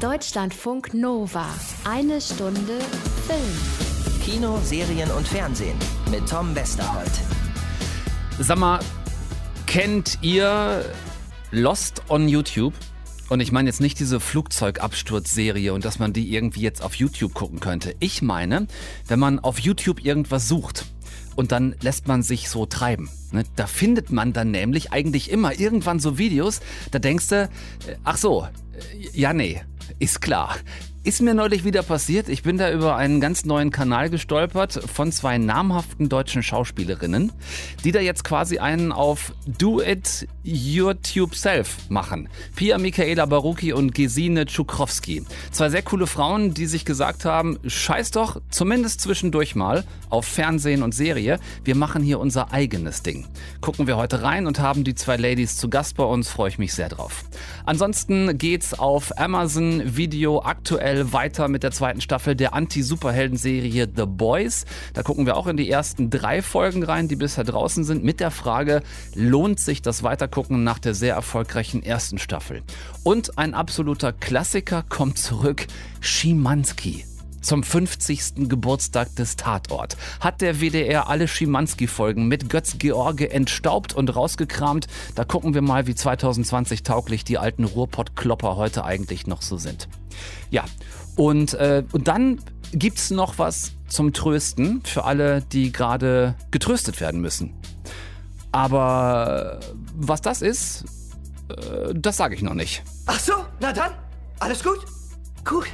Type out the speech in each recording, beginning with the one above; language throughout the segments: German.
Deutschlandfunk Nova. Eine Stunde Film. Kino, Serien und Fernsehen mit Tom Westerholt. Sag mal, kennt ihr Lost on YouTube? Und ich meine jetzt nicht diese Flugzeugabsturzserie und dass man die irgendwie jetzt auf YouTube gucken könnte. Ich meine, wenn man auf YouTube irgendwas sucht und dann lässt man sich so treiben. Ne? Da findet man dann nämlich eigentlich immer irgendwann so Videos, da denkst du, äh, ach so, äh, ja nee, ist klar. Ist mir neulich wieder passiert. Ich bin da über einen ganz neuen Kanal gestolpert von zwei namhaften deutschen Schauspielerinnen, die da jetzt quasi einen auf Do It YouTube Self machen. Pia Michaela Baruki und Gesine Tschukrowski. Zwei sehr coole Frauen, die sich gesagt haben, scheiß doch zumindest zwischendurch mal auf Fernsehen und Serie. Wir machen hier unser eigenes Ding. Gucken wir heute rein und haben die zwei Ladies zu Gast bei uns. Freue ich mich sehr drauf. Ansonsten geht's auf Amazon Video aktuell weiter mit der zweiten Staffel der Anti-Superhelden-Serie The Boys. Da gucken wir auch in die ersten drei Folgen rein, die bisher draußen sind, mit der Frage, lohnt sich das Weitergucken nach der sehr erfolgreichen ersten Staffel? Und ein absoluter Klassiker kommt zurück, Schimanski. Zum 50. Geburtstag des Tatort hat der WDR alle Schimanski-Folgen mit Götz George entstaubt und rausgekramt. Da gucken wir mal, wie 2020 tauglich die alten Ruhrpott-Klopper heute eigentlich noch so sind. Ja, und, äh, und dann gibt's noch was zum Trösten für alle, die gerade getröstet werden müssen. Aber was das ist, äh, das sage ich noch nicht. Ach so, na dann, alles gut? Gut.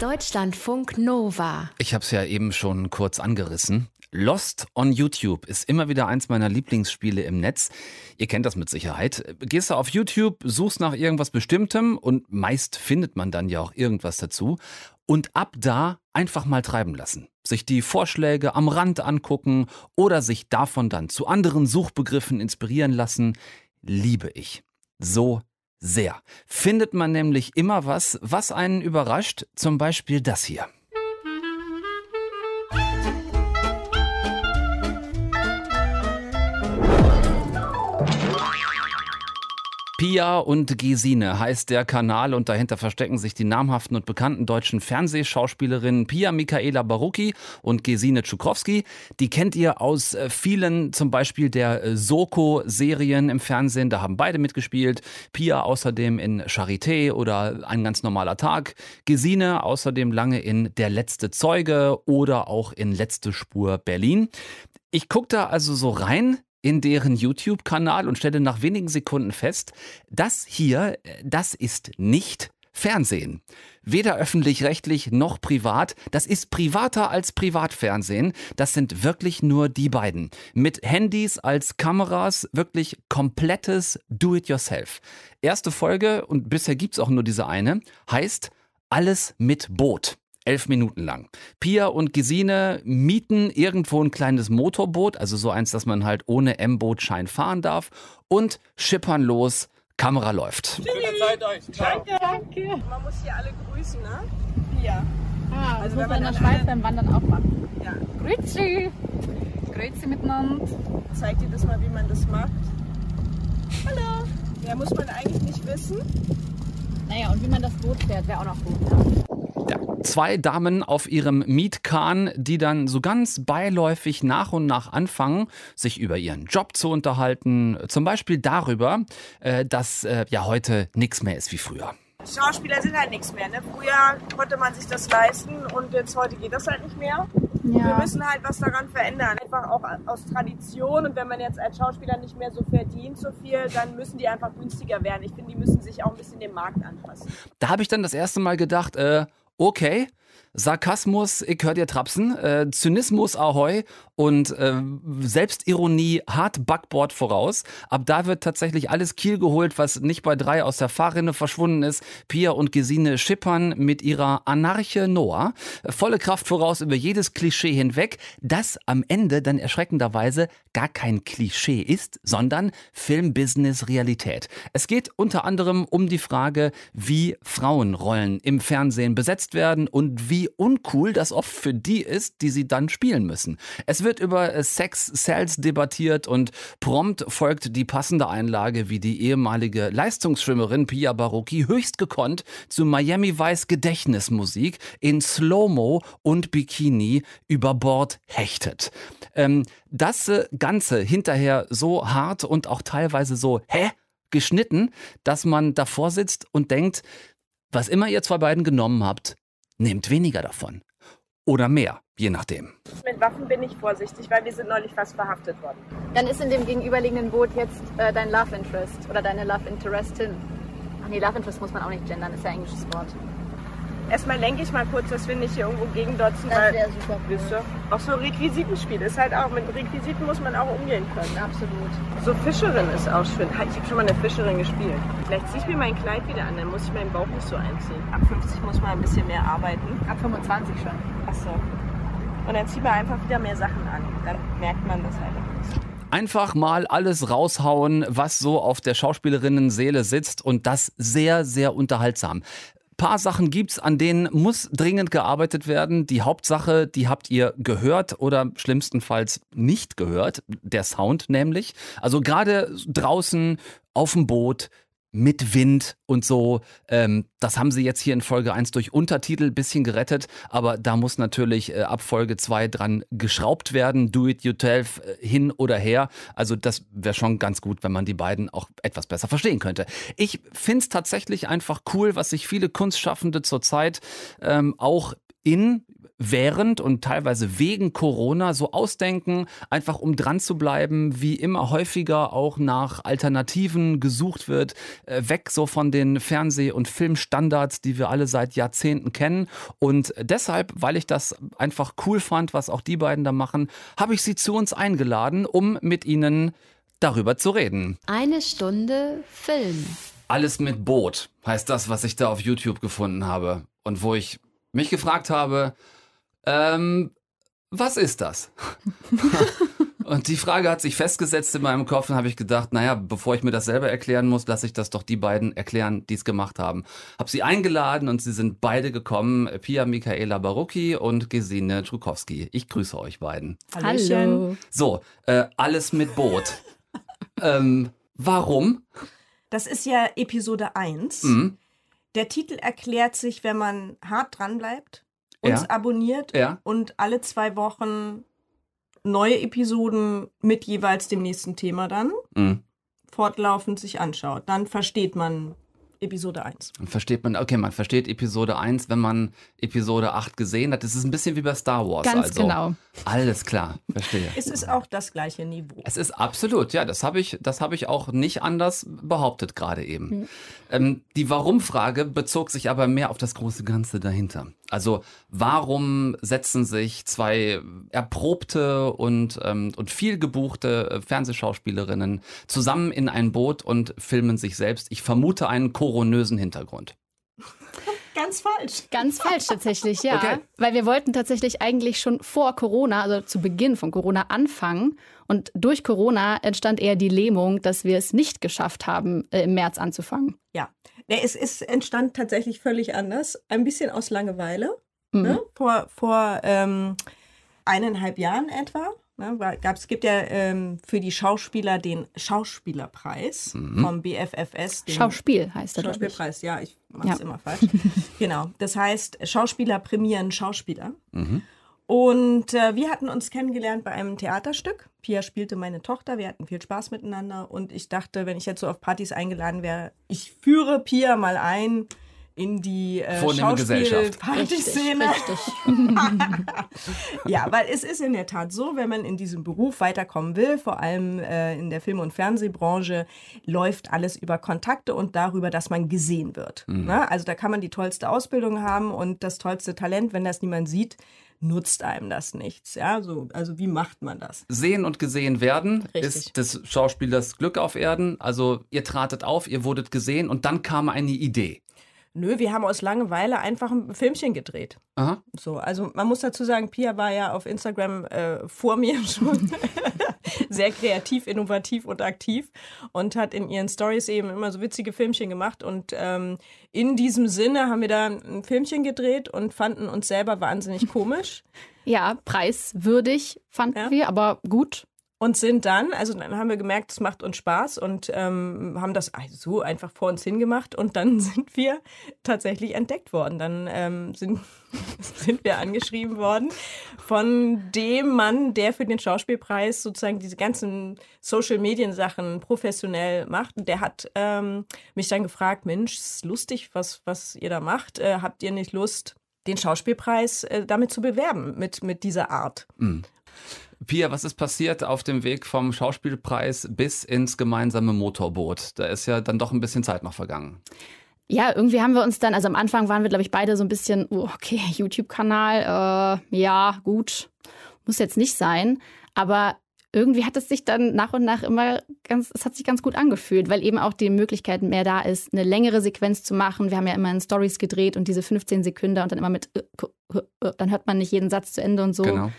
Deutschlandfunk Nova. Ich habe es ja eben schon kurz angerissen. Lost on YouTube ist immer wieder eins meiner Lieblingsspiele im Netz. Ihr kennt das mit Sicherheit. Gehst du auf YouTube, suchst nach irgendwas Bestimmtem und meist findet man dann ja auch irgendwas dazu. Und ab da einfach mal treiben lassen. Sich die Vorschläge am Rand angucken oder sich davon dann zu anderen Suchbegriffen inspirieren lassen. Liebe ich. So sehr. Findet man nämlich immer was, was einen überrascht. Zum Beispiel das hier. Pia und Gesine heißt der Kanal und dahinter verstecken sich die namhaften und bekannten deutschen Fernsehschauspielerinnen Pia Michaela Barucki und Gesine Tschukrowski. Die kennt ihr aus äh, vielen, zum Beispiel der äh, Soko-Serien im Fernsehen. Da haben beide mitgespielt. Pia außerdem in Charité oder Ein ganz normaler Tag. Gesine außerdem lange in Der letzte Zeuge oder auch in Letzte Spur Berlin. Ich gucke da also so rein in deren YouTube-Kanal und stelle nach wenigen Sekunden fest, das hier, das ist nicht Fernsehen. Weder öffentlich-rechtlich noch privat. Das ist privater als Privatfernsehen. Das sind wirklich nur die beiden. Mit Handys als Kameras, wirklich komplettes Do-it-yourself. Erste Folge, und bisher gibt's auch nur diese eine, heißt Alles mit Boot elf Minuten lang. Pia und Gesine mieten irgendwo ein kleines Motorboot, also so eins, dass man halt ohne M-Bootschein fahren darf und schippern los. Kamera läuft. Gute Zeit euch. Danke, danke. Man muss hier alle grüßen, ne? Ja. Ah, also wenn man in der Schweiz beim Wandern auch machen. Ja. Grüezi! Grüezi miteinander. Zeig dir das mal, wie man das macht. Hallo. Ja, muss man eigentlich nicht wissen. Naja, und wie man das Boot fährt, wäre auch noch gut. Ne? Ja, zwei Damen auf ihrem Mietkahn, die dann so ganz beiläufig nach und nach anfangen, sich über ihren Job zu unterhalten. Zum Beispiel darüber, äh, dass äh, ja heute nichts mehr ist wie früher. Schauspieler sind halt nichts mehr. Ne? Früher konnte man sich das leisten und jetzt heute geht das halt nicht mehr. Ja. Wir müssen halt was daran verändern. Einfach auch aus Tradition. Und wenn man jetzt als Schauspieler nicht mehr so verdient, so viel, dann müssen die einfach günstiger werden. Ich finde, die müssen sich auch ein bisschen dem Markt anpassen. Da habe ich dann das erste Mal gedacht, äh, okay, Sarkasmus, ich hör dir trapsen, äh, Zynismus ahoi und äh, Selbstironie hart Backboard voraus. Ab da wird tatsächlich alles Kiel geholt, was nicht bei drei aus der Fahrrinne verschwunden ist. Pia und Gesine schippern mit ihrer Anarche Noah volle Kraft voraus über jedes Klischee hinweg, das am Ende dann erschreckenderweise gar kein Klischee ist, sondern Filmbusiness Realität. Es geht unter anderem um die Frage, wie Frauenrollen im Fernsehen besetzt werden und wie wie uncool das oft für die ist, die sie dann spielen müssen. Es wird über äh, Sex Cells debattiert und prompt folgt die passende Einlage, wie die ehemalige Leistungsschwimmerin Pia Barocchi höchst gekonnt zu Miami Vice Gedächtnismusik in Slow-Mo und Bikini über Bord hechtet. Ähm, das äh, Ganze hinterher so hart und auch teilweise so, hä? geschnitten, dass man davor sitzt und denkt, was immer ihr zwei beiden genommen habt, nehmt weniger davon. Oder mehr, je nachdem. Mit Waffen bin ich vorsichtig, weil wir sind neulich fast verhaftet worden. Dann ist in dem gegenüberliegenden Boot jetzt äh, dein Love Interest oder deine Love Interestin. Ach nee, Love Interest muss man auch nicht gendern, ist ja ein englisches Wort. Erstmal lenke ich mal kurz, dass wir nicht hier irgendwo gegendotzen, Das wäre super cool. Wisst ihr? Auch so Requisitenspiel ist halt auch, mit Requisiten muss man auch umgehen können. Absolut. So Fischerin ist auch schön. Ich habe schon mal eine Fischerin gespielt. Vielleicht ziehe ich mir mein Kleid wieder an, dann muss ich meinen Bauch nicht so einziehen. Ab 50 muss man ein bisschen mehr arbeiten. Ab 25 schon. Achso. Und dann zieht man einfach wieder mehr Sachen an. Dann merkt man das halt auch nicht. Einfach mal alles raushauen, was so auf der Schauspielerinnenseele sitzt und das sehr, sehr unterhaltsam. Paar Sachen gibt's, an denen muss dringend gearbeitet werden. Die Hauptsache, die habt ihr gehört oder schlimmstenfalls nicht gehört. Der Sound nämlich. Also gerade draußen auf dem Boot mit Wind und so. Ähm, das haben sie jetzt hier in Folge 1 durch Untertitel bisschen gerettet, aber da muss natürlich äh, ab Folge 2 dran geschraubt werden. Do it yourself äh, hin oder her. Also das wäre schon ganz gut, wenn man die beiden auch etwas besser verstehen könnte. Ich finde es tatsächlich einfach cool, was sich viele Kunstschaffende zurzeit ähm, auch in während und teilweise wegen Corona so ausdenken, einfach um dran zu bleiben, wie immer häufiger auch nach Alternativen gesucht wird, äh, weg so von den Fernseh- und Filmstandards, die wir alle seit Jahrzehnten kennen. Und deshalb, weil ich das einfach cool fand, was auch die beiden da machen, habe ich sie zu uns eingeladen, um mit ihnen darüber zu reden. Eine Stunde Film. Alles mit Boot heißt das, was ich da auf YouTube gefunden habe und wo ich mich gefragt habe, ähm, was ist das? und die Frage hat sich festgesetzt in meinem Kopf und habe ich gedacht, naja, bevor ich mir das selber erklären muss, lasse ich das doch die beiden erklären, die es gemacht haben. Habe sie eingeladen und sie sind beide gekommen, Pia Michaela Barucki und Gesine Trukowski. Ich grüße euch beiden. Hallo. So, äh, alles mit Boot. ähm, warum? Das ist ja Episode 1. Mhm. Der Titel erklärt sich, wenn man hart dran bleibt, uns Ja. abonniert Ja. und alle zwei Wochen neue Episoden mit jeweils dem nächsten Thema dann Mhm. fortlaufend sich anschaut. Dann versteht man Episode 1. Dann versteht man, okay, man versteht Episode 1, wenn man Episode 8 gesehen hat. Das ist ein bisschen wie bei Star Wars. Ganz also. genau. Alles klar, verstehe. Es ist auch das gleiche Niveau. Es ist absolut, ja, das habe ich, das habe ich auch nicht anders behauptet gerade eben. Ähm, die Warum-Frage bezog sich aber mehr auf das große Ganze dahinter. Also warum setzen sich zwei erprobte und, ähm, und viel gebuchte äh, Fernsehschauspielerinnen zusammen in ein Boot und filmen sich selbst? Ich vermute einen koronösen Hintergrund. Ganz falsch. Ganz falsch tatsächlich, ja. Okay. Weil wir wollten tatsächlich eigentlich schon vor Corona, also zu Beginn von Corona, anfangen. Und durch Corona entstand eher die Lähmung, dass wir es nicht geschafft haben, äh, im März anzufangen. Ja. Nee, es ist entstand tatsächlich völlig anders. Ein bisschen aus Langeweile. Mhm. Ne? Vor, vor ähm, eineinhalb Jahren etwa. Ne? Gab, es gibt ja ähm, für die Schauspieler den Schauspielerpreis vom BFFS. Den Schauspiel heißt er, glaube ich. Schauspielpreis, ja, ich mache es Ja. immer falsch. genau. Das heißt, Schauspieler prämieren Schauspieler. Und äh, wir hatten uns kennengelernt bei einem Theaterstück. Pia spielte meine Tochter, wir hatten viel Spaß miteinander und ich dachte, wenn ich jetzt so auf Partys eingeladen wäre, ich führe Pia mal ein in die äh. Schauspiel-Partyszene. Ja, weil es ist in der Tat so, wenn man in diesem Beruf weiterkommen will, vor allem äh, in der Film- und Fernsehbranche, läuft alles über Kontakte und darüber, dass man gesehen wird. Ne? Also da kann man die tollste Ausbildung haben und das tollste Talent, wenn das niemand sieht, nutzt einem das nichts. Ja, so, also wie macht man das? Sehen und gesehen werden Richtig. ist des Schauspielers Glück auf Erden. Also ihr tratet auf, ihr wurdet gesehen und dann kam eine Idee. Nö, wir haben aus Langeweile einfach ein Filmchen gedreht. Aha. So, also man muss dazu sagen, Pia war ja auf Instagram äh, vor mir schon sehr kreativ, innovativ und aktiv und hat in ihren Stories eben immer so witzige Filmchen gemacht. Und ähm, in diesem Sinne haben wir da ein Filmchen gedreht und fanden uns selber wahnsinnig komisch. Ja, preiswürdig fanden ja. wir, aber gut und sind dann, also dann haben wir gemerkt, es macht uns Spaß und ähm, haben das so einfach vor uns hingemacht und dann sind wir tatsächlich entdeckt worden. Dann ähm, sind, sind wir angeschrieben worden von dem Mann, der für den Schauspielpreis sozusagen diese ganzen Social-Medien-Sachen professionell macht. Und der hat ähm, mich dann gefragt, Mensch, ist lustig, was, was ihr da macht. Äh, habt ihr nicht Lust, den Schauspielpreis äh, damit zu bewerben, mit, mit dieser Art? Mhm. Pia, was ist passiert auf dem Weg vom Schauspielpreis bis ins gemeinsame Motorboot? Da ist ja dann doch ein bisschen Zeit noch vergangen. Ja, irgendwie haben wir uns dann, also am Anfang waren wir, glaube ich, beide so ein bisschen, oh, okay, YouTube-Kanal, äh, ja, gut, muss jetzt nicht sein. Aber irgendwie hat es sich dann nach und nach immer ganz, es hat sich ganz gut angefühlt, weil eben auch die Möglichkeit mehr da ist, eine längere Sequenz zu machen. Wir haben ja immer in Stories gedreht und diese 15 Sekunden und dann immer mit, äh, äh, dann hört man nicht jeden Satz zu Ende und so. Genau.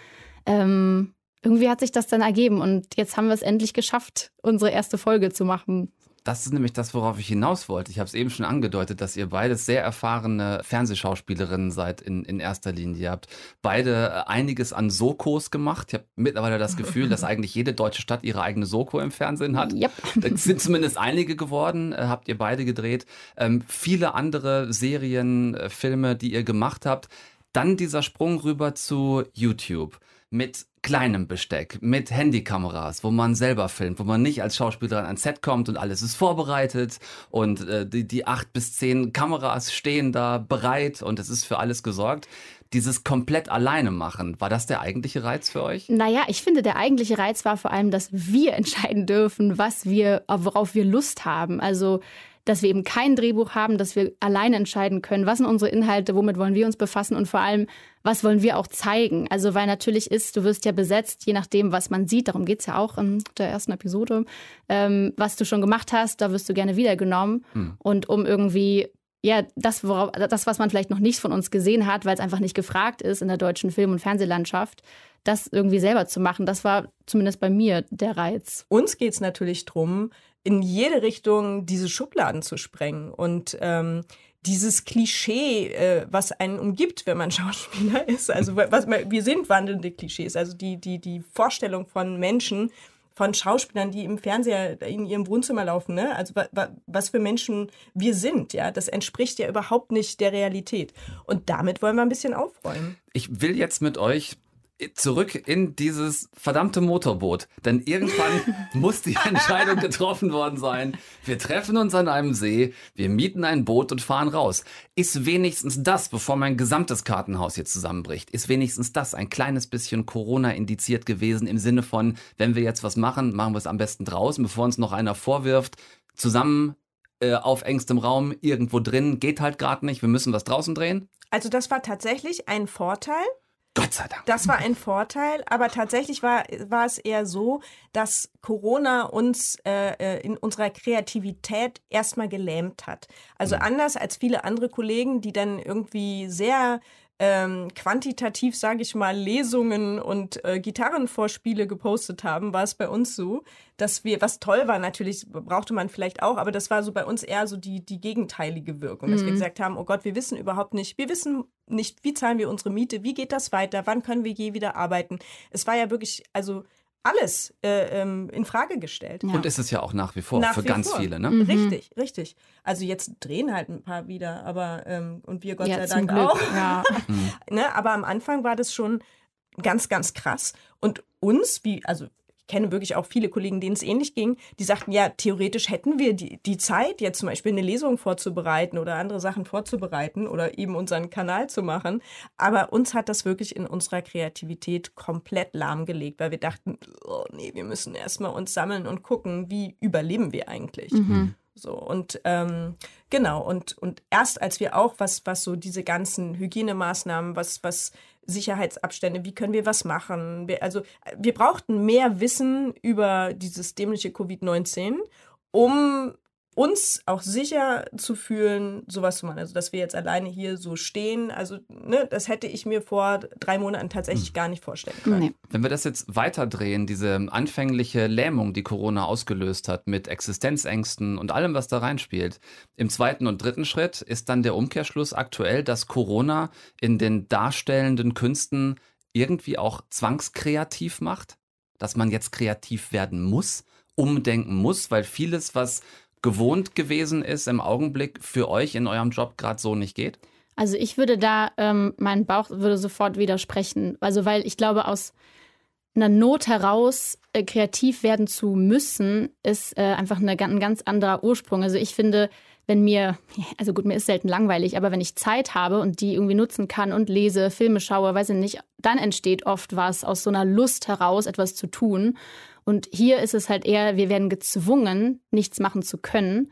Ähm, irgendwie hat sich das dann ergeben und jetzt haben wir es endlich geschafft, unsere erste Folge zu machen. Das ist nämlich das, worauf ich hinaus wollte. Ich habe es eben schon angedeutet, dass ihr beides sehr erfahrene Fernsehschauspielerinnen seid in, in erster Linie. Ihr habt beide einiges an Sokos gemacht. Ich habe mittlerweile das Gefühl, dass eigentlich jede deutsche Stadt ihre eigene Soko im Fernsehen hat. Yep. Das sind zumindest einige geworden, äh, habt ihr beide gedreht. Ähm, viele andere Serien, äh, Filme, die ihr gemacht habt. Dann dieser Sprung rüber zu YouTube mit kleinem Besteck, mit Handykameras, wo man selber filmt, wo man nicht als Schauspielerin ans Set kommt und alles ist vorbereitet und äh, die, die acht bis zehn Kameras stehen da bereit und es ist für alles gesorgt. Dieses komplett alleine machen, war das der eigentliche Reiz für euch? Naja, ich finde, der eigentliche Reiz war vor allem, dass wir entscheiden dürfen, was wir, worauf wir Lust haben. Also dass wir eben kein Drehbuch haben, dass wir alleine entscheiden können, was sind unsere Inhalte, womit wollen wir uns befassen und vor allem, was wollen wir auch zeigen. Also weil natürlich ist, du wirst ja besetzt, je nachdem, was man sieht, darum geht es ja auch in der ersten Episode, ähm, was du schon gemacht hast, da wirst du gerne wiedergenommen. Mhm. Und um irgendwie ja, das, worauf, das, was man vielleicht noch nicht von uns gesehen hat, weil es einfach nicht gefragt ist in der deutschen Film- und Fernsehlandschaft, das irgendwie selber zu machen, das war zumindest bei mir der Reiz. Uns geht es natürlich darum, in jede Richtung diese Schubladen zu sprengen und ähm, dieses Klischee, äh, was einen umgibt, wenn man Schauspieler ist. Also was, wir sind wandelnde Klischees. Also die, die, die Vorstellung von Menschen, von Schauspielern, die im Fernseher in ihrem Wohnzimmer laufen, ne? Also wa, wa, was für Menschen wir sind, ja, das entspricht ja überhaupt nicht der Realität. Und damit wollen wir ein bisschen aufräumen. Ich will jetzt mit euch zurück in dieses verdammte Motorboot. Denn irgendwann muss die Entscheidung getroffen worden sein. Wir treffen uns an einem See, wir mieten ein Boot und fahren raus. Ist wenigstens das, bevor mein gesamtes Kartenhaus hier zusammenbricht, ist wenigstens das ein kleines bisschen Corona indiziert gewesen im Sinne von, wenn wir jetzt was machen, machen wir es am besten draußen, bevor uns noch einer vorwirft, zusammen äh, auf engstem Raum irgendwo drin, geht halt gerade nicht, wir müssen was draußen drehen? Also das war tatsächlich ein Vorteil Gott sei Dank. Das war ein Vorteil, aber tatsächlich war, war es eher so, dass Corona uns äh, äh in unserer Kreativität erstmal gelähmt hat. Also mhm. anders als viele andere Kollegen, die dann irgendwie sehr ähm, quantitativ, sage ich mal, Lesungen und äh, Gitarrenvorspiele gepostet haben, war es bei uns so, dass wir, was toll war natürlich, brauchte man vielleicht auch, aber das war so bei uns eher so die, die gegenteilige Wirkung, mhm. dass wir mhm. gesagt haben, oh Gott, wir wissen überhaupt nicht, wir wissen nicht, wie zahlen wir unsere Miete, wie geht das weiter, wann können wir je wieder arbeiten. Es war ja wirklich, also alles äh, ähm, in Frage gestellt. Ja. Und ist es ja auch nach wie vor nach für wie ganz vor. viele, ne? Mhm. Richtig, richtig. Also jetzt drehen halt ein paar wieder, aber ähm, und wir Gott ja, sei Dank Glück. auch. Ja. Mhm. ne, aber am Anfang war das schon ganz, ganz krass. Und uns, wie, also kenne wirklich auch viele Kollegen, denen es ähnlich ging, die sagten, ja, theoretisch hätten wir die, die Zeit, jetzt zum Beispiel eine Lesung vorzubereiten oder andere Sachen vorzubereiten oder eben unseren Kanal zu machen. Aber uns hat das wirklich in unserer Kreativität komplett lahmgelegt, weil wir dachten, oh nee, wir müssen erstmal uns sammeln und gucken, wie überleben wir eigentlich. Mhm. So, und ähm, genau, und, und erst als wir auch, was, was so diese ganzen Hygienemaßnahmen, was, was Sicherheitsabstände, wie können wir was machen? Wir, also wir brauchten mehr Wissen über dieses dämliche Covid-19, um uns auch sicher zu fühlen, sowas zu machen. Also, dass wir jetzt alleine hier so stehen, also, ne, das hätte ich mir vor drei Monaten tatsächlich hm. gar nicht vorstellen können. Nee. Wenn wir das jetzt weiterdrehen, diese anfängliche Lähmung, die Corona ausgelöst hat, mit Existenzängsten und allem, was da reinspielt, im zweiten und dritten Schritt ist dann der Umkehrschluss aktuell, dass Corona in den darstellenden Künsten irgendwie auch zwangskreativ macht? Dass man jetzt kreativ werden muss? umdenken muss, weil vieles, was gewohnt gewesen ist, im Augenblick für euch in eurem Job gerade so nicht geht? Also ich würde da, ähm, mein Bauch würde sofort widersprechen. Also weil ich glaube, aus einer Not heraus äh, kreativ werden zu müssen, ist äh, einfach eine, ein ganz anderer Ursprung. Also ich finde, wenn mir, also gut, mir ist selten langweilig, aber wenn ich Zeit habe und die irgendwie nutzen kann und lese, Filme schaue, weiß ich nicht, dann entsteht oft was aus so einer Lust heraus, etwas zu tun. Und hier ist es halt eher, wir werden gezwungen, nichts machen zu können.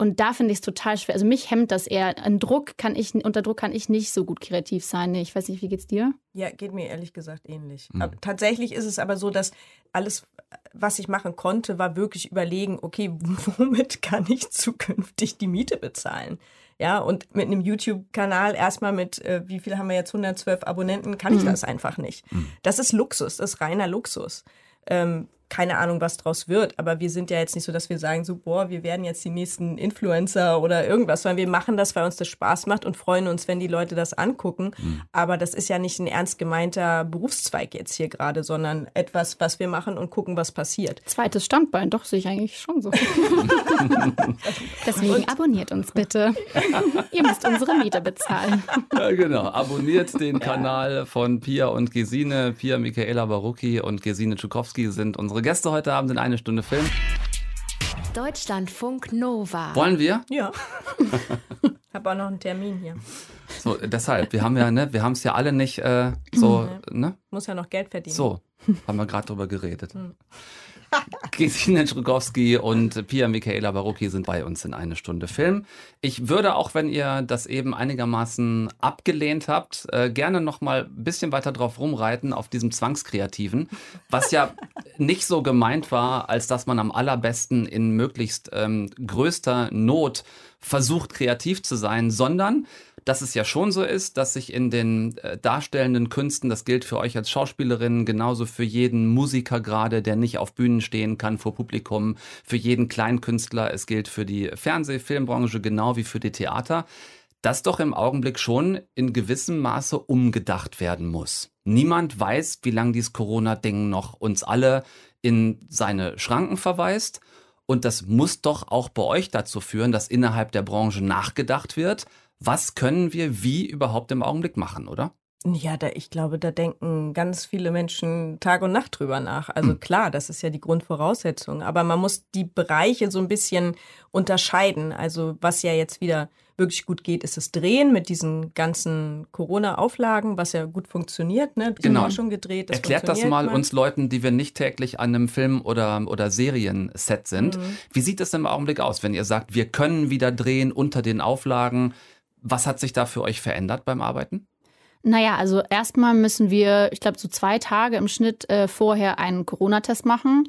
Und da finde ich es total schwer. Also mich hemmt das eher. An Druck kann ich, unter Druck kann ich nicht so gut kreativ sein. Ich weiß nicht, wie geht's dir? Ja, geht mir ehrlich gesagt ähnlich. Mhm. tatsächlich ist es aber so, dass alles, was ich machen konnte, war wirklich überlegen, okay, womit kann ich zukünftig die Miete bezahlen? Ja, und mit einem YouTube-Kanal erstmal mit, äh, wie viel haben wir jetzt, 112 Abonnenten, kann ich mhm. das einfach nicht. Mhm. Das ist Luxus, das ist reiner Luxus. Ähm, keine Ahnung, was draus wird. Aber wir sind ja jetzt nicht so, dass wir sagen, so, boah, wir werden jetzt die nächsten Influencer oder irgendwas, sondern wir machen das, weil uns das Spaß macht und freuen uns, wenn die Leute das angucken. Mhm. Aber das ist ja nicht ein ernst gemeinter Berufszweig jetzt hier gerade, sondern etwas, was wir machen und gucken, was passiert. Zweites Standbein, doch, sehe ich eigentlich schon so. Deswegen und? abonniert uns bitte. Ihr müsst unsere Miete bezahlen. Ja, genau. Abonniert den Kanal von Pia und Gesine. Pia Michaela Barucki und Gesine Tschukowski sind unsere Unsere Gäste heute Abend in eine Stunde Film. Deutschlandfunk Nova. Wollen wir? Ja. Habe auch noch einen Termin hier. So, deshalb, wir haben ja, ne, wir haben es ja alle nicht äh, so, ne? Muss ja noch Geld verdienen. So, haben wir gerade drüber geredet. Gesine Schrugowski und Pia Michaela Barucki sind bei uns in eine Stunde Film. Ich würde auch, wenn ihr das eben einigermaßen abgelehnt habt, äh, gerne noch mal ein bisschen weiter drauf rumreiten auf diesem Zwangskreativen, was ja nicht so gemeint war, als dass man am allerbesten in möglichst ähm, größter Not versucht kreativ zu sein, sondern dass es ja schon so ist, dass sich in den äh, darstellenden Künsten, das gilt für euch als Schauspielerin, genauso für jeden Musiker gerade, der nicht auf Bühnen stehen kann vor Publikum, für jeden Kleinkünstler, es gilt für die Fernseh-, Filmbranche genau wie für die Theater, dass doch im Augenblick schon in gewissem Maße umgedacht werden muss. Niemand weiß, wie lange dieses Corona-Ding noch uns alle in seine Schranken verweist. Und das muss doch auch bei euch dazu führen, dass innerhalb der Branche nachgedacht wird, was können wir wie überhaupt im Augenblick machen, oder? Ja, da, ich glaube, da denken ganz viele Menschen Tag und Nacht drüber nach. Also hm. klar, das ist ja die Grundvoraussetzung. Aber man muss die Bereiche so ein bisschen unterscheiden. Also was ja jetzt wieder wirklich gut geht, ist das Drehen mit diesen ganzen Corona-Auflagen, was ja gut funktioniert. Ne? Die genau. Auch schon gedreht. Das Erklärt das mal, mal uns Leuten, die wir nicht täglich an einem Film- oder, oder Serienset sind. Mhm. Wie sieht es im Augenblick aus, wenn ihr sagt, wir können wieder drehen unter den Auflagen? Was hat sich da für euch verändert beim Arbeiten? Naja, also erstmal müssen wir, ich glaube, so zwei Tage im Schnitt äh, vorher einen Corona-Test machen.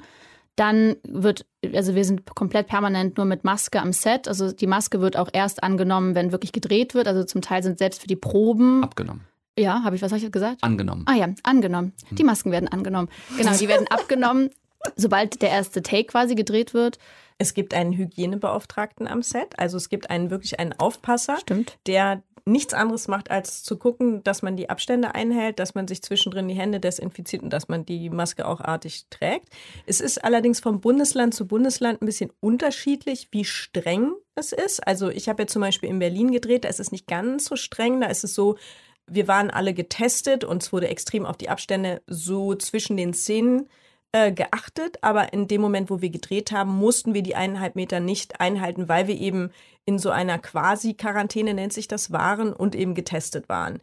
Dann wird, also wir sind komplett permanent nur mit Maske am Set. Also die Maske wird auch erst angenommen, wenn wirklich gedreht wird. Also zum Teil sind selbst für die Proben. Abgenommen. Ja, habe ich, was habe ich gesagt? Angenommen. Ah ja, angenommen. Hm. Die Masken werden angenommen. Genau, die werden abgenommen, sobald der erste Take quasi gedreht wird. Es gibt einen Hygienebeauftragten am Set, also es gibt einen wirklich einen Aufpasser, Stimmt. der nichts anderes macht, als zu gucken, dass man die Abstände einhält, dass man sich zwischendrin die Hände desinfiziert und dass man die Maske auch artig trägt. Es ist allerdings vom Bundesland zu Bundesland ein bisschen unterschiedlich, wie streng es ist. Also ich habe ja zum Beispiel in Berlin gedreht, da ist es nicht ganz so streng, da ist es so, wir waren alle getestet und es wurde extrem auf die Abstände so zwischen den Szenen äh, geachtet, aber in dem Moment, wo wir gedreht haben, mussten wir die eineinhalb Meter nicht einhalten, weil wir eben in so einer Quasi-Quarantäne, nennt sich das, waren und eben getestet waren.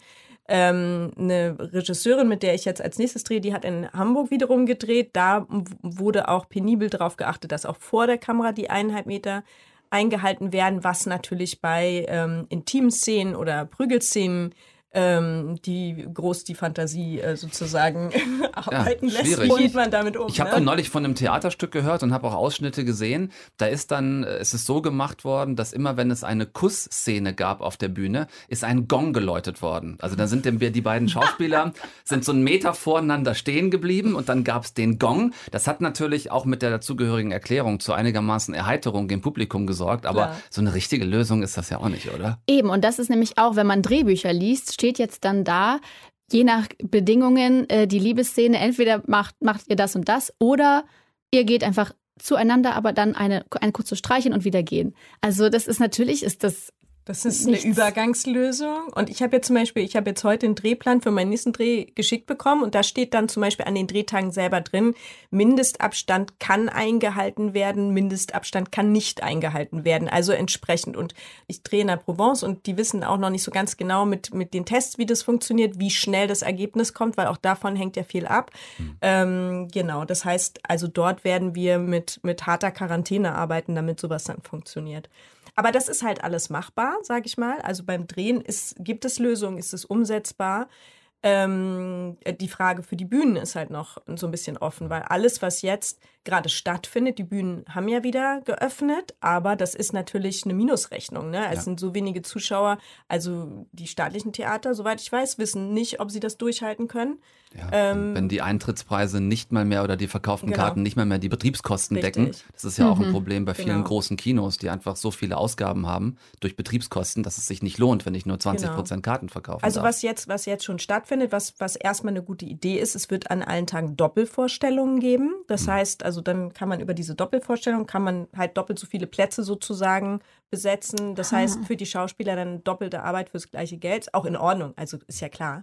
Ähm, eine Regisseurin, mit der ich jetzt als nächstes drehe, die hat in Hamburg wiederum gedreht. Da wurde auch penibel darauf geachtet, dass auch vor der Kamera die eineinhalb Meter eingehalten werden, was natürlich bei ähm, Intimszenen oder Prügelszenen ähm, die groß die Fantasie äh, sozusagen arbeiten lässt. schwierig. Wie geht man damit um? Ich habe ne? neulich von einem Theaterstück gehört und habe auch Ausschnitte gesehen. Da ist dann, äh, es ist so gemacht worden, dass immer, wenn es eine Kussszene gab auf der Bühne, ist ein Gong geläutet worden. Also da sind die beiden Schauspieler sind so einen Meter voreinander stehen geblieben und dann gab es den Gong. Das hat natürlich auch mit der dazugehörigen Erklärung zu einigermaßen Erheiterung im Publikum gesorgt. Aber Klar. so eine richtige Lösung ist das ja auch nicht, oder? Eben, und das ist nämlich auch, wenn man Drehbücher liest, steht jetzt dann da, je nach Bedingungen, äh, die Liebesszene, entweder macht, macht ihr das und das oder ihr geht einfach zueinander, aber dann eine, ein kurzes Streichen und wieder gehen. Also das ist natürlich, ist das Das ist Nichts. eine Übergangslösung. Und ich habe jetzt zum Beispiel, ich habe jetzt heute einen Drehplan für meinen nächsten Dreh geschickt bekommen und da steht dann zum Beispiel an den Drehtagen selber drin, Mindestabstand kann eingehalten werden, Mindestabstand kann nicht eingehalten werden. Also entsprechend. Und ich drehe in der Provence und die wissen auch noch nicht so ganz genau mit, mit den Tests, wie das funktioniert, wie schnell das Ergebnis kommt, weil auch davon hängt ja viel ab. Ähm, genau, das heißt, also dort werden wir mit, mit harter Quarantäne arbeiten, damit sowas dann funktioniert. Aber das ist halt alles machbar, sage ich mal. Also beim Drehen ist, gibt es Lösungen, ist es umsetzbar. Ähm, die Frage für die Bühnen ist halt noch so ein bisschen offen, weil alles, was jetzt gerade stattfindet, die Bühnen haben ja wieder geöffnet, aber das ist natürlich eine Minusrechnung. Ne? Es Ja. sind so wenige Zuschauer. Also die staatlichen Theater, soweit ich weiß, wissen nicht, ob sie das durchhalten können. Ja, Ähm, wenn die Eintrittspreise nicht mal mehr oder die verkauften Genau. Karten nicht mal mehr die Betriebskosten Richtig. decken, das ist ja auch Mhm. ein Problem bei vielen Genau. großen Kinos, die einfach so viele Ausgaben haben durch Betriebskosten, dass es sich nicht lohnt, wenn ich nur 20 Prozent Karten verkaufe. Also was jetzt, was jetzt schon stattfindet, was, was erstmal eine gute Idee ist, es wird an allen Tagen Doppelvorstellungen geben. Das Mhm. heißt, also dann kann man über diese Doppelvorstellung, kann man halt doppelt so viele Plätze sozusagen besetzen. Das heißt, für die Schauspieler dann doppelte Arbeit fürs gleiche Geld. Auch in Ordnung, also ist ja klar.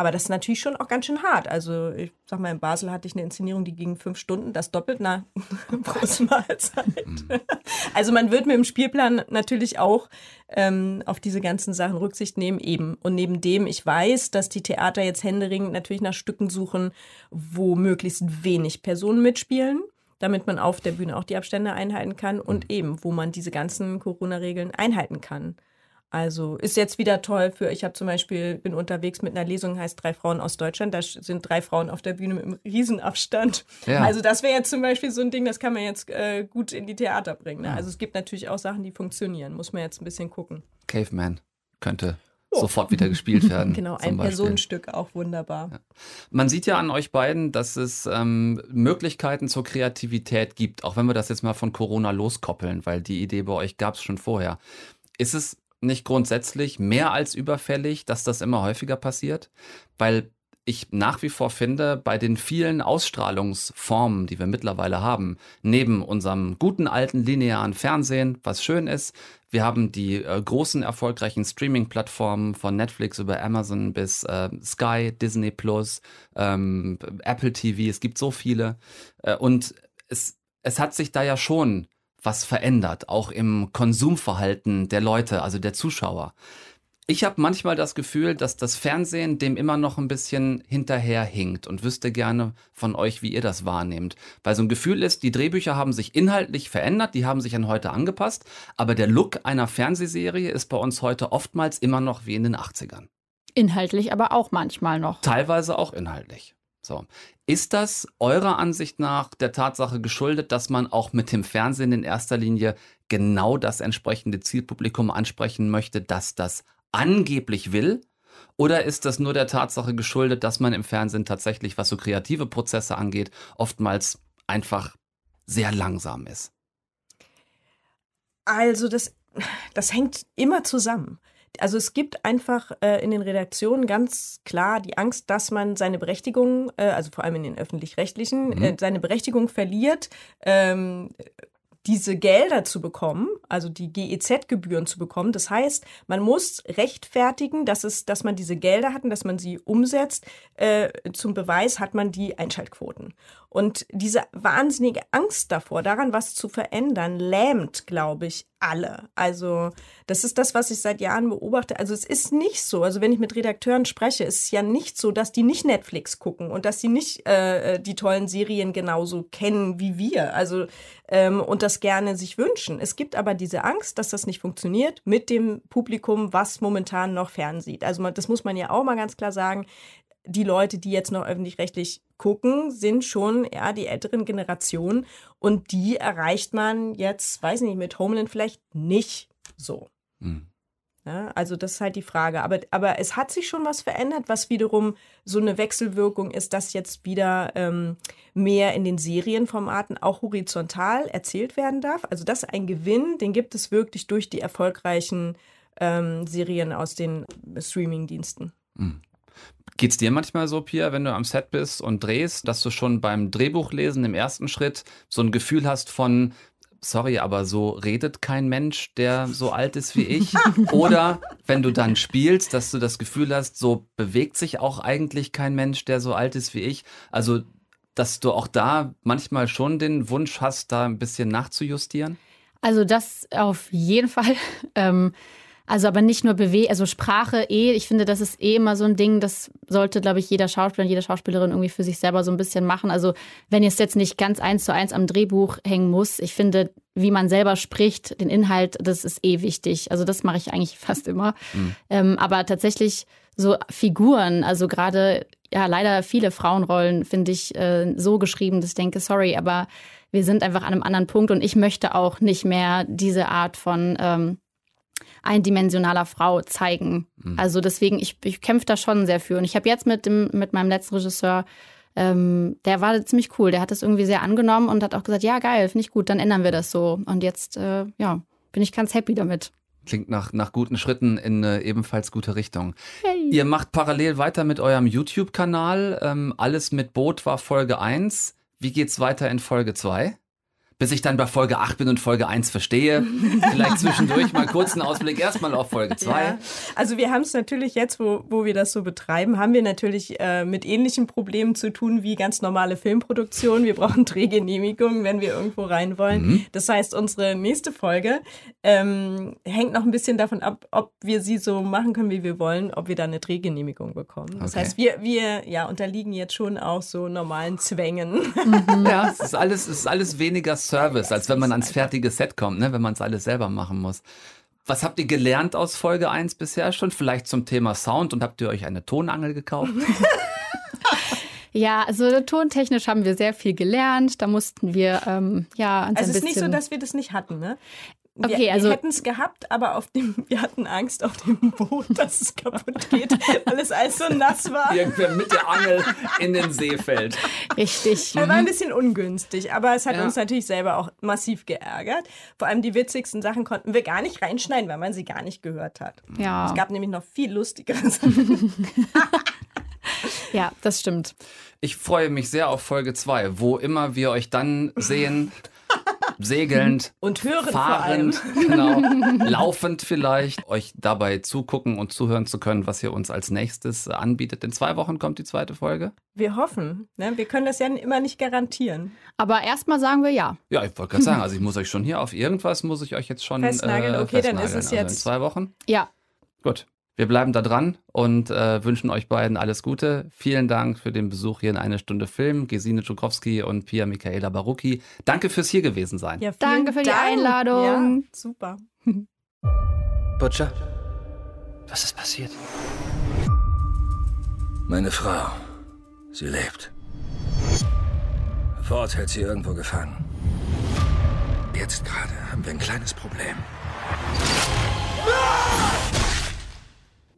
Aber das ist natürlich schon auch ganz schön hart. Also ich sag mal, in Basel hatte ich eine Inszenierung, die ging fünf Stunden, das doppelt nach großen Mahlzeit. Also man wird mit dem Spielplan natürlich auch ähm, auf diese ganzen Sachen Rücksicht nehmen eben. Und neben dem, ich weiß, dass die Theater jetzt händeringend natürlich nach Stücken suchen, wo möglichst wenig Personen mitspielen, damit man auf der Bühne auch die Abstände einhalten kann und eben, wo man diese ganzen Corona-Regeln einhalten kann. Also ist jetzt wieder toll für, ich habe zum Beispiel, bin unterwegs mit einer Lesung, heißt Drei Frauen aus Deutschland, da sind drei Frauen auf der Bühne mit einem Riesenabstand. Ja. Also das wäre jetzt zum Beispiel so ein Ding, das kann man jetzt äh, gut in die Theater bringen. Ne? Also es gibt natürlich auch Sachen, die funktionieren, muss man jetzt ein bisschen gucken. Caveman könnte sofort wieder gespielt werden. Genau, ein. Personenstück, auch wunderbar. Man sieht ja an euch beiden, dass es ähm, Möglichkeiten zur Kreativität gibt, auch wenn wir das jetzt mal von Corona loskoppeln, weil die Idee bei euch gab es schon vorher. Ist es nicht grundsätzlich mehr als überfällig, dass das immer häufiger passiert? Weil ich nach wie vor finde, bei den vielen Ausstrahlungsformen, die wir mittlerweile haben, neben unserem guten alten linearen Fernsehen, was schön ist, wir haben die äh, großen erfolgreichen Streaming-Plattformen von Netflix über Amazon bis äh, Sky, Disney Plus, ähm, Apple TV, es gibt so viele. Äh, und es, es hat sich da ja schon was verändert, auch im Konsumverhalten der Leute, also der Zuschauer. Ich habe manchmal das Gefühl, dass das Fernsehen dem immer noch ein bisschen hinterherhinkt und wüsste gerne von euch, wie ihr das wahrnehmt. Weil so ein Gefühl ist, die Drehbücher haben sich inhaltlich verändert, die haben sich an heute angepasst, aber der Look einer Fernsehserie ist bei uns heute oftmals immer noch wie in den 80ern. inhaltlich aber auch manchmal noch. Teilweise auch inhaltlich. So. Ist das eurer Ansicht nach der Tatsache geschuldet, dass man auch mit dem Fernsehen in erster Linie genau das entsprechende Zielpublikum ansprechen möchte, dass das angeblich will? Oder ist das nur der Tatsache geschuldet, dass man im Fernsehen tatsächlich, was so kreative Prozesse angeht, oftmals einfach sehr langsam ist? Also das, das hängt immer zusammen. Also es gibt einfach äh, in den Redaktionen ganz klar die Angst, dass man seine Berechtigung, äh, also vor allem in den öffentlich-rechtlichen, Mhm. äh, seine Berechtigung verliert, ähm, diese Gelder zu bekommen, also die GEZ-Gebühren zu bekommen. Das heißt, man muss rechtfertigen, dass, es, dass man diese Gelder hat und dass man sie umsetzt. Äh, zum Beweis hat man die Einschaltquoten. Und diese wahnsinnige Angst davor, daran was zu verändern, lähmt, glaube ich, alle. Also das ist das, was ich seit Jahren beobachte. Also es ist nicht so, also wenn ich mit Redakteuren spreche, ist es ja nicht so, dass die nicht Netflix gucken und dass sie nicht äh, die tollen Serien genauso kennen wie wir. Also ähm, und das gerne sich wünschen. Es gibt aber diese Angst, dass das nicht funktioniert mit dem Publikum, was momentan noch fernsieht. Also man, das muss man ja auch mal ganz klar sagen die Leute, die jetzt noch öffentlich-rechtlich gucken, sind schon ja die älteren Generationen und die erreicht man jetzt, weiß nicht, mit Homeland vielleicht nicht so. Mhm. Ja, also das ist halt die Frage. Aber, aber es hat sich schon was verändert, was wiederum so eine Wechselwirkung ist, dass jetzt wieder ähm, mehr in den Serienformaten auch horizontal erzählt werden darf. Also das ist ein Gewinn, den gibt es wirklich durch die erfolgreichen ähm, Serien aus den Streaming-Diensten. Mhm. Geht es dir manchmal so, Pia, wenn du am Set bist und drehst, dass du schon beim Drehbuchlesen im ersten Schritt so ein Gefühl hast von, sorry, aber so redet kein Mensch, der so alt ist wie ich? Oder wenn du dann spielst, dass du das Gefühl hast, so bewegt sich auch eigentlich kein Mensch, der so alt ist wie ich? Also, dass du auch da manchmal schon den Wunsch hast, da ein bisschen nachzujustieren? Also das auf jeden Fall. Ähm, also aber nicht nur BW, also Sprache eh, ich finde, das ist eh immer so ein Ding, das sollte, glaube ich, jeder Schauspieler und jede Schauspielerin irgendwie für sich selber so ein bisschen machen. Also wenn es jetzt nicht ganz eins zu eins am Drehbuch hängen muss, ich finde, wie man selber spricht, den Inhalt, das ist eh wichtig. Also das mache ich eigentlich fast immer. Mhm. Ähm, aber tatsächlich so Figuren, also gerade ja leider viele Frauenrollen finde ich äh, so geschrieben, dass ich denke, sorry, aber wir sind einfach an einem anderen Punkt und ich möchte auch nicht mehr diese Art von ähm, eindimensionaler Frau zeigen. Mhm. Also deswegen, ich, ich kämpfe da schon sehr für. Und ich habe jetzt mit, dem, mit meinem letzten Regisseur, ähm, der war ziemlich cool. Der hat das irgendwie sehr angenommen und hat auch gesagt, ja geil, finde ich gut, dann ändern wir das so. Und jetzt, äh, ja, bin ich ganz happy damit. Klingt nach, nach guten Schritten in eine ebenfalls gute Richtung. Hey. Ihr macht parallel weiter mit eurem YouTube-Kanal. Ähm, Alles mit Boot war Folge 1. Wie geht's weiter in Folge 2? Bis ich dann bei Folge 8 bin und Folge 1 verstehe. Vielleicht zwischendurch mal kurz einen Ausblick erstmal auf Folge 2. Ja. Also wir haben es natürlich jetzt, wo, wo wir das so betreiben, haben wir natürlich äh, mit ähnlichen Problemen zu tun wie ganz normale Filmproduktion. Wir brauchen Drehgenehmigungen, wenn wir irgendwo rein wollen. Mhm. Das heißt, unsere nächste Folge ähm, hängt noch ein bisschen davon ab, ob wir sie so machen können, wie wir wollen, ob wir da eine Drehgenehmigung bekommen. Das okay. heißt, wir, wir ja, unterliegen jetzt schon auch so normalen Zwängen. Mhm. Ja, es ist alles, es ist alles weniger Service, als wenn man ans fertige Set kommt, ne? wenn man es alles selber machen muss. Was habt ihr gelernt aus Folge 1 bisher schon? Vielleicht zum Thema Sound und habt ihr euch eine Tonangel gekauft? Ja, also tontechnisch haben wir sehr viel gelernt. Da mussten wir ähm, ja. Also es ist nicht so, dass wir das nicht hatten, ne? Okay, wir, also wir hätten es gehabt, aber auf dem, wir hatten Angst auf dem Boot, dass es kaputt geht, weil es alles so nass war. Irgendwer mit der Angel in den See fällt. Richtig. Das war ein bisschen ungünstig, aber es hat ja. uns natürlich selber auch massiv geärgert. Vor allem die witzigsten Sachen konnten wir gar nicht reinschneiden, weil man sie gar nicht gehört hat. Ja. Es gab nämlich noch viel lustigere Sachen. ja, das stimmt. Ich freue mich sehr auf Folge 2, wo immer wir euch dann sehen segelnd und hörend fahrend, genau, laufend vielleicht, euch dabei zugucken und zuhören zu können, was ihr uns als nächstes anbietet. In zwei Wochen kommt die zweite Folge. Wir hoffen. Ne? Wir können das ja immer nicht garantieren. Aber erstmal sagen wir ja. Ja, ich wollte gerade sagen, also ich muss euch schon hier auf irgendwas, muss ich euch jetzt schon festnageln. Äh, okay, festnageln. dann ist es jetzt. Also in zwei Wochen? Ja. Gut. Wir bleiben da dran und äh, wünschen euch beiden alles Gute. Vielen Dank für den Besuch hier in eine Stunde Film. Gesine Czukowski und Pia Michaela Barucki. Danke fürs hier gewesen sein. Ja, Danke für die Dank. Einladung. Ja, super. Butcher, was ist passiert? Meine Frau. Sie lebt. Ford hält sie irgendwo gefangen. Jetzt gerade haben wir ein kleines Problem.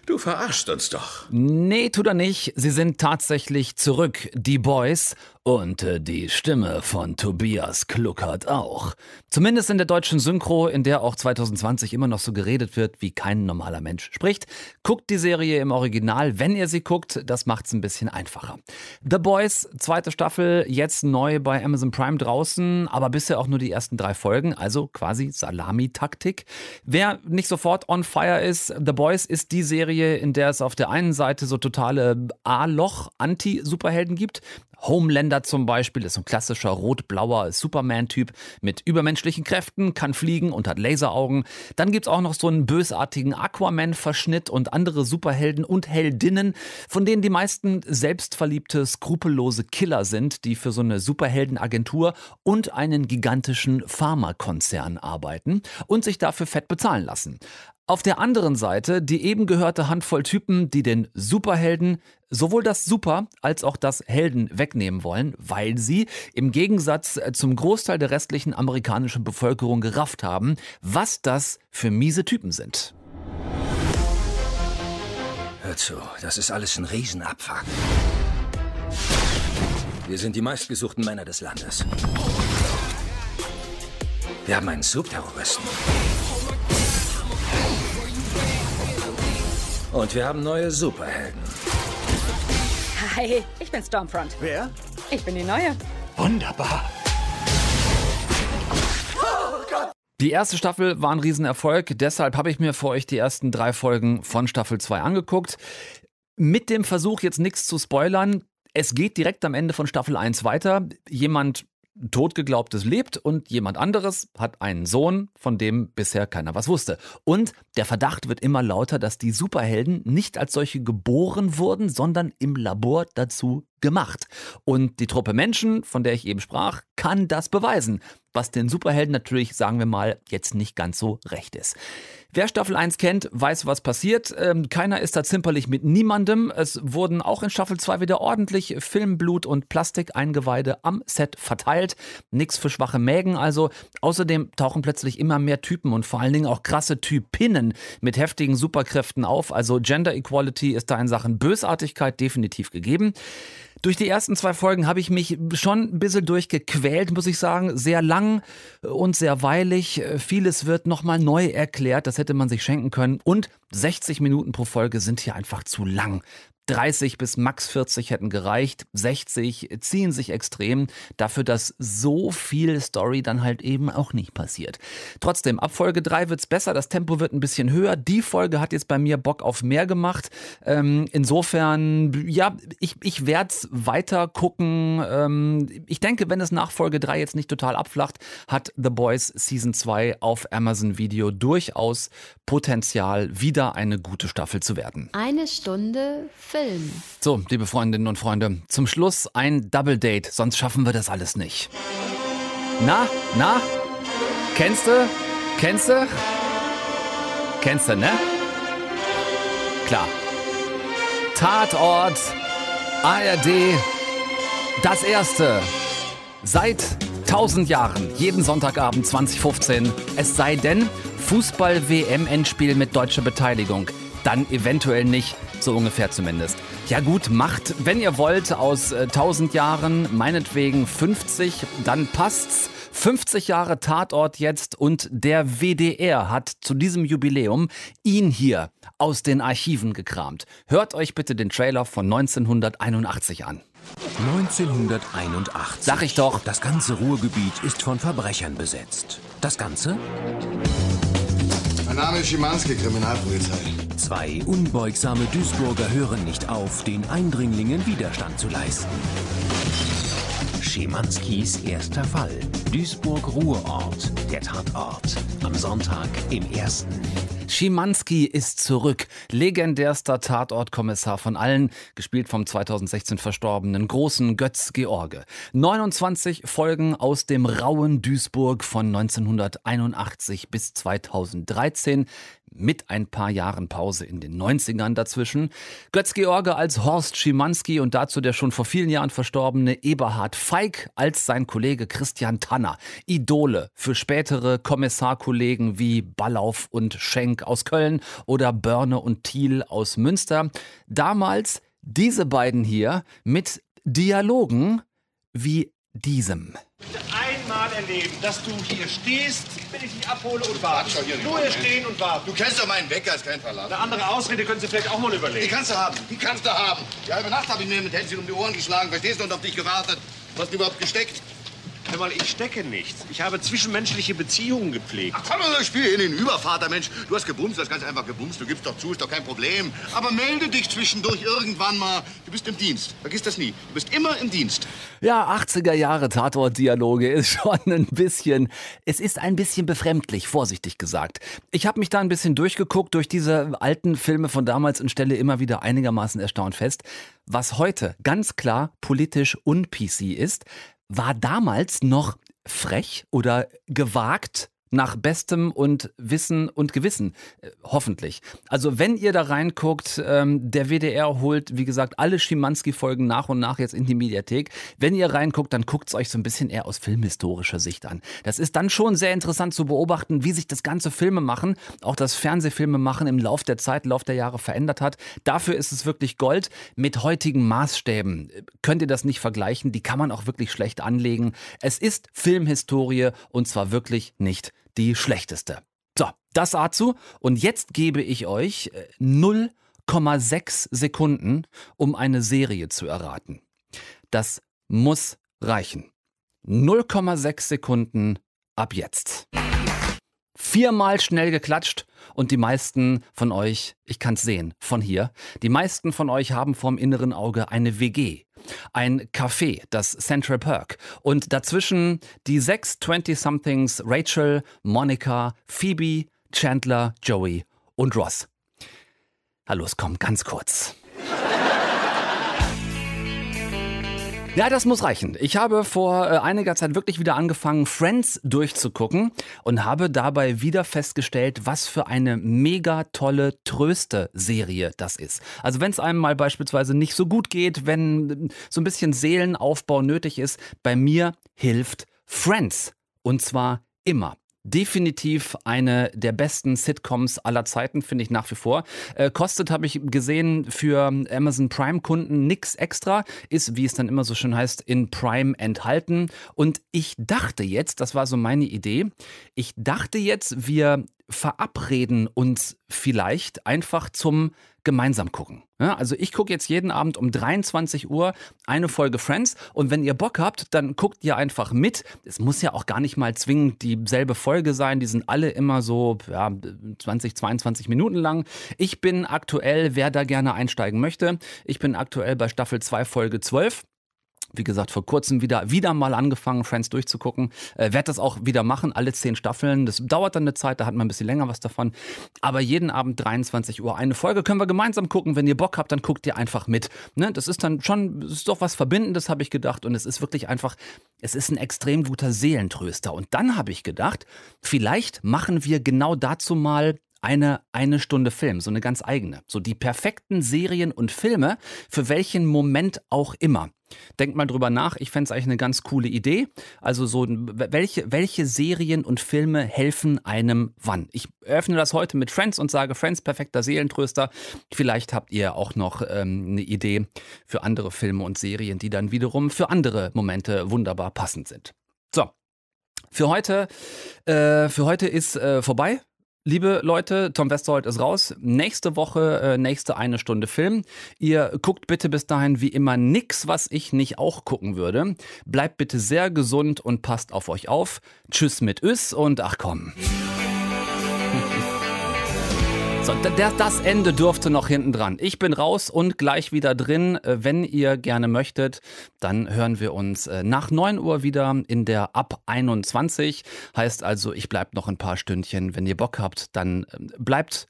Du verarschst uns doch. Nee, tut er nicht. Sie sind tatsächlich zurück. Die Boys und äh, die Stimme von Tobias Kluckert auch. Zumindest in der deutschen Synchro, in der auch 2020 immer noch so geredet wird, wie kein normaler Mensch spricht. Guckt die Serie im Original, wenn ihr sie guckt. Das macht's ein bisschen einfacher. The Boys, zweite Staffel, jetzt neu bei Amazon Prime draußen, aber bisher auch nur die ersten drei Folgen, also quasi Salami-Taktik. Wer nicht sofort on fire ist, The Boys ist die Serie, in der es auf der einen Seite so totale A-Loch-Anti-Superhelden gibt, Homelander zum Beispiel ist ein klassischer rot-blauer Superman-Typ mit übermenschlichen Kräften, kann fliegen und hat Laseraugen. Dann gibt's auch noch so einen bösartigen Aquaman-Verschnitt und andere Superhelden und Heldinnen, von denen die meisten selbstverliebte, skrupellose Killer sind, die für so eine Superheldenagentur und einen gigantischen Pharmakonzern arbeiten und sich dafür fett bezahlen lassen. Auf der anderen Seite die eben gehörte Handvoll Typen, die den Superhelden sowohl das Super als auch das Helden wegnehmen wollen, weil sie im Gegensatz zum Großteil der restlichen amerikanischen Bevölkerung gerafft haben, was das für miese Typen sind. Hör zu, das ist alles ein Riesenabfuck. Wir sind die meistgesuchten Männer des Landes. Wir haben einen Subterroristen. Und wir haben neue Superhelden. Hi, ich bin Stormfront. Wer? Ich bin die Neue. Wunderbar. Die erste Staffel war ein Riesenerfolg, deshalb habe ich mir für euch die ersten drei Folgen von Staffel 2 angeguckt. Mit dem Versuch, jetzt nichts zu spoilern, es geht direkt am Ende von Staffel 1 weiter. Jemand totgeglaubtes lebt und jemand anderes hat einen Sohn, von dem bisher keiner was wusste. Und der Verdacht wird immer lauter, dass die Superhelden nicht als solche geboren wurden, sondern im Labor dazu gemacht. Und die Truppe Menschen, von der ich eben sprach, kann das beweisen, was den Superhelden natürlich, sagen wir mal, jetzt nicht ganz so recht ist. Wer Staffel 1 kennt, weiß, was passiert. Ähm, keiner ist da zimperlich mit niemandem. Es wurden auch in Staffel 2 wieder ordentlich Filmblut und Plastikeingeweide am Set verteilt. Nix für schwache Mägen also. Außerdem tauchen plötzlich immer mehr Typen und vor allen Dingen auch krasse Typinnen mit heftigen Superkräften auf. Also Gender Equality ist da in Sachen Bösartigkeit definitiv gegeben. Durch die ersten zwei Folgen habe ich mich schon ein bisschen durchgequält, muss ich sagen. Sehr lang und sehr weilig. Vieles wird nochmal neu erklärt. Das hätte man sich schenken können. Und 60 Minuten pro Folge sind hier einfach zu lang. 30 bis max 40 hätten gereicht, 60 ziehen sich extrem dafür, dass so viel Story dann halt eben auch nicht passiert. Trotzdem, ab Folge 3 wird's besser, das Tempo wird ein bisschen höher. Die Folge hat jetzt bei mir Bock auf mehr gemacht. Ähm, insofern, ja, ich, ich werde weiter gucken. Ähm, ich denke, wenn es nach Folge 3 jetzt nicht total abflacht, hat The Boys Season 2 auf Amazon Video durchaus Potenzial, wieder eine gute Staffel zu werden. Eine Stunde Film. So, liebe Freundinnen und Freunde, zum Schluss ein Double Date, sonst schaffen wir das alles nicht. Na, na? Kennst du? Kennst du? Kennst du, ne? Klar. Tatort, ARD, das erste. Seit 1000 Jahren, jeden Sonntagabend 2015. Es sei denn, Fußball-WM-Endspiel mit deutscher Beteiligung. Dann eventuell nicht. So ungefähr zumindest. Ja gut, macht, wenn ihr wollt, aus äh, 1000 Jahren, meinetwegen 50, dann passt's. 50 Jahre Tatort jetzt und der WDR hat zu diesem Jubiläum ihn hier aus den Archiven gekramt. Hört euch bitte den Trailer von 1981 an. 1981. Sag ich doch. Das ganze Ruhrgebiet ist von Verbrechern besetzt. Das Ganze? Mein Name ist Schimanski, Kriminalpolizei. Zwei unbeugsame Duisburger hören nicht auf, den Eindringlingen Widerstand zu leisten. Schimanskis erster Fall. Duisburg-Ruhrort, der Tatort. Am Sonntag im ersten. Schimanski ist zurück. Legendärster Tatortkommissar von allen, gespielt vom 2016 verstorbenen großen Götz George. 29 Folgen aus dem rauen Duisburg von 1981 bis 2013 mit ein paar Jahren Pause in den 90ern dazwischen. Götz George als Horst Schimanski und dazu der schon vor vielen Jahren verstorbene Eberhard Feig als sein Kollege Christian Tanner. Idole für spätere Kommissarkollegen wie Ballauf und Schenk aus Köln oder Börne und Thiel aus Münster. Damals diese beiden hier mit Dialogen wie diesem einmal erleben, dass du hier stehst, wenn ich dich abhole und warte. Nur hier stehen und warten. Du kennst doch meinen Wecker, ist kein Verlag. Eine andere Ausrede können Sie vielleicht auch mal überlegen. Die kannst du haben, die kannst du haben. Die halbe Nacht habe ich mir mit Händchen um die Ohren geschlagen, verstehst du, und auf dich gewartet. Was hast du überhaupt gesteckt? Hör mal, ich stecke nichts. Ich habe zwischenmenschliche Beziehungen gepflegt. Ach komm, ich spiele hier den Übervater, Mensch. Du hast gebumst, du hast ganz einfach gebumst. Du gibst doch zu, ist doch kein Problem. Aber melde dich zwischendurch irgendwann mal. Du bist im Dienst. Vergiss das nie. Du bist immer im Dienst. Ja, 80er Jahre Tatort-Dialoge ist schon ein bisschen, es ist ein bisschen befremdlich, vorsichtig gesagt. Ich habe mich da ein bisschen durchgeguckt durch diese alten Filme von damals und stelle immer wieder einigermaßen erstaunt fest, was heute ganz klar politisch un-PC ist, war damals noch frech oder gewagt nach bestem und Wissen und Gewissen, äh, hoffentlich. Also wenn ihr da reinguckt, ähm, der WDR holt, wie gesagt, alle Schimanski-Folgen nach und nach jetzt in die Mediathek. Wenn ihr reinguckt, dann guckt es euch so ein bisschen eher aus filmhistorischer Sicht an. Das ist dann schon sehr interessant zu beobachten, wie sich das ganze Filme machen, auch das Fernsehfilme machen im Lauf der Zeit, im Lauf der Jahre verändert hat. Dafür ist es wirklich Gold. Mit heutigen Maßstäben äh, könnt ihr das nicht vergleichen. Die kann man auch wirklich schlecht anlegen. Es ist Filmhistorie und zwar wirklich nicht die schlechteste. So, das dazu. Und jetzt gebe ich euch 0,6 Sekunden, um eine Serie zu erraten. Das muss reichen. 0,6 Sekunden ab jetzt. Viermal schnell geklatscht und die meisten von euch, ich kann es sehen, von hier, die meisten von euch haben vorm inneren Auge eine WG. Ein Café, das Central Perk. Und dazwischen die sechs 20-somethings Rachel, Monica, Phoebe, Chandler, Joey und Ross. Hallo, es kommt ganz kurz. Ja, das muss reichen. Ich habe vor äh, einiger Zeit wirklich wieder angefangen, Friends durchzugucken und habe dabei wieder festgestellt, was für eine mega tolle Tröste-Serie das ist. Also wenn es einem mal beispielsweise nicht so gut geht, wenn äh, so ein bisschen Seelenaufbau nötig ist, bei mir hilft Friends. Und zwar immer definitiv eine der besten Sitcoms aller Zeiten, finde ich nach wie vor. Äh, kostet, habe ich gesehen, für Amazon Prime-Kunden nichts extra, ist, wie es dann immer so schön heißt, in Prime enthalten. Und ich dachte jetzt, das war so meine Idee, ich dachte jetzt, wir verabreden uns vielleicht einfach zum gemeinsam gucken. Ja, also ich gucke jetzt jeden Abend um 23 Uhr eine Folge Friends und wenn ihr Bock habt, dann guckt ihr einfach mit. Es muss ja auch gar nicht mal zwingend dieselbe Folge sein, die sind alle immer so ja, 20, 22 Minuten lang. Ich bin aktuell, wer da gerne einsteigen möchte, ich bin aktuell bei Staffel 2 Folge 12 wie gesagt, vor kurzem wieder, wieder mal angefangen, Friends durchzugucken. Äh, Werde das auch wieder machen, alle zehn Staffeln. Das dauert dann eine Zeit, da hat man ein bisschen länger was davon. Aber jeden Abend 23 Uhr eine Folge können wir gemeinsam gucken. Wenn ihr Bock habt, dann guckt ihr einfach mit. Ne? Das ist dann schon, ist doch was Verbindendes, habe ich gedacht. Und es ist wirklich einfach, es ist ein extrem guter Seelentröster. Und dann habe ich gedacht, vielleicht machen wir genau dazu mal eine eine Stunde Film, so eine ganz eigene. So die perfekten Serien und Filme, für welchen Moment auch immer. Denkt mal drüber nach, ich fände es eigentlich eine ganz coole Idee. Also so, welche, welche Serien und Filme helfen einem wann? Ich öffne das heute mit Friends und sage, Friends, perfekter Seelentröster. Vielleicht habt ihr auch noch ähm, eine Idee für andere Filme und Serien, die dann wiederum für andere Momente wunderbar passend sind. So, für heute, äh, für heute ist äh, vorbei. Liebe Leute, Tom Westerholt ist raus. Nächste Woche, äh, nächste eine Stunde Film. Ihr guckt bitte bis dahin wie immer nix, was ich nicht auch gucken würde. Bleibt bitte sehr gesund und passt auf euch auf. Tschüss mit Ös und ach komm. So, das Ende durfte noch hinten dran. Ich bin raus und gleich wieder drin. Äh, wenn ihr gerne möchtet, dann hören wir uns äh, nach 9 Uhr wieder in der Ab 21. Heißt also, ich bleibe noch ein paar Stündchen. Wenn ihr Bock habt, dann ähm, bleibt,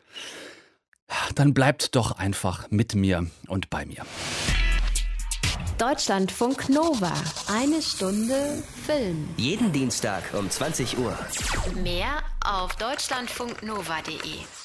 dann bleibt doch einfach mit mir und bei mir. Deutschlandfunk Nova. Eine Stunde Film. Jeden Dienstag um 20 Uhr. Mehr auf deutschlandfunknova.de.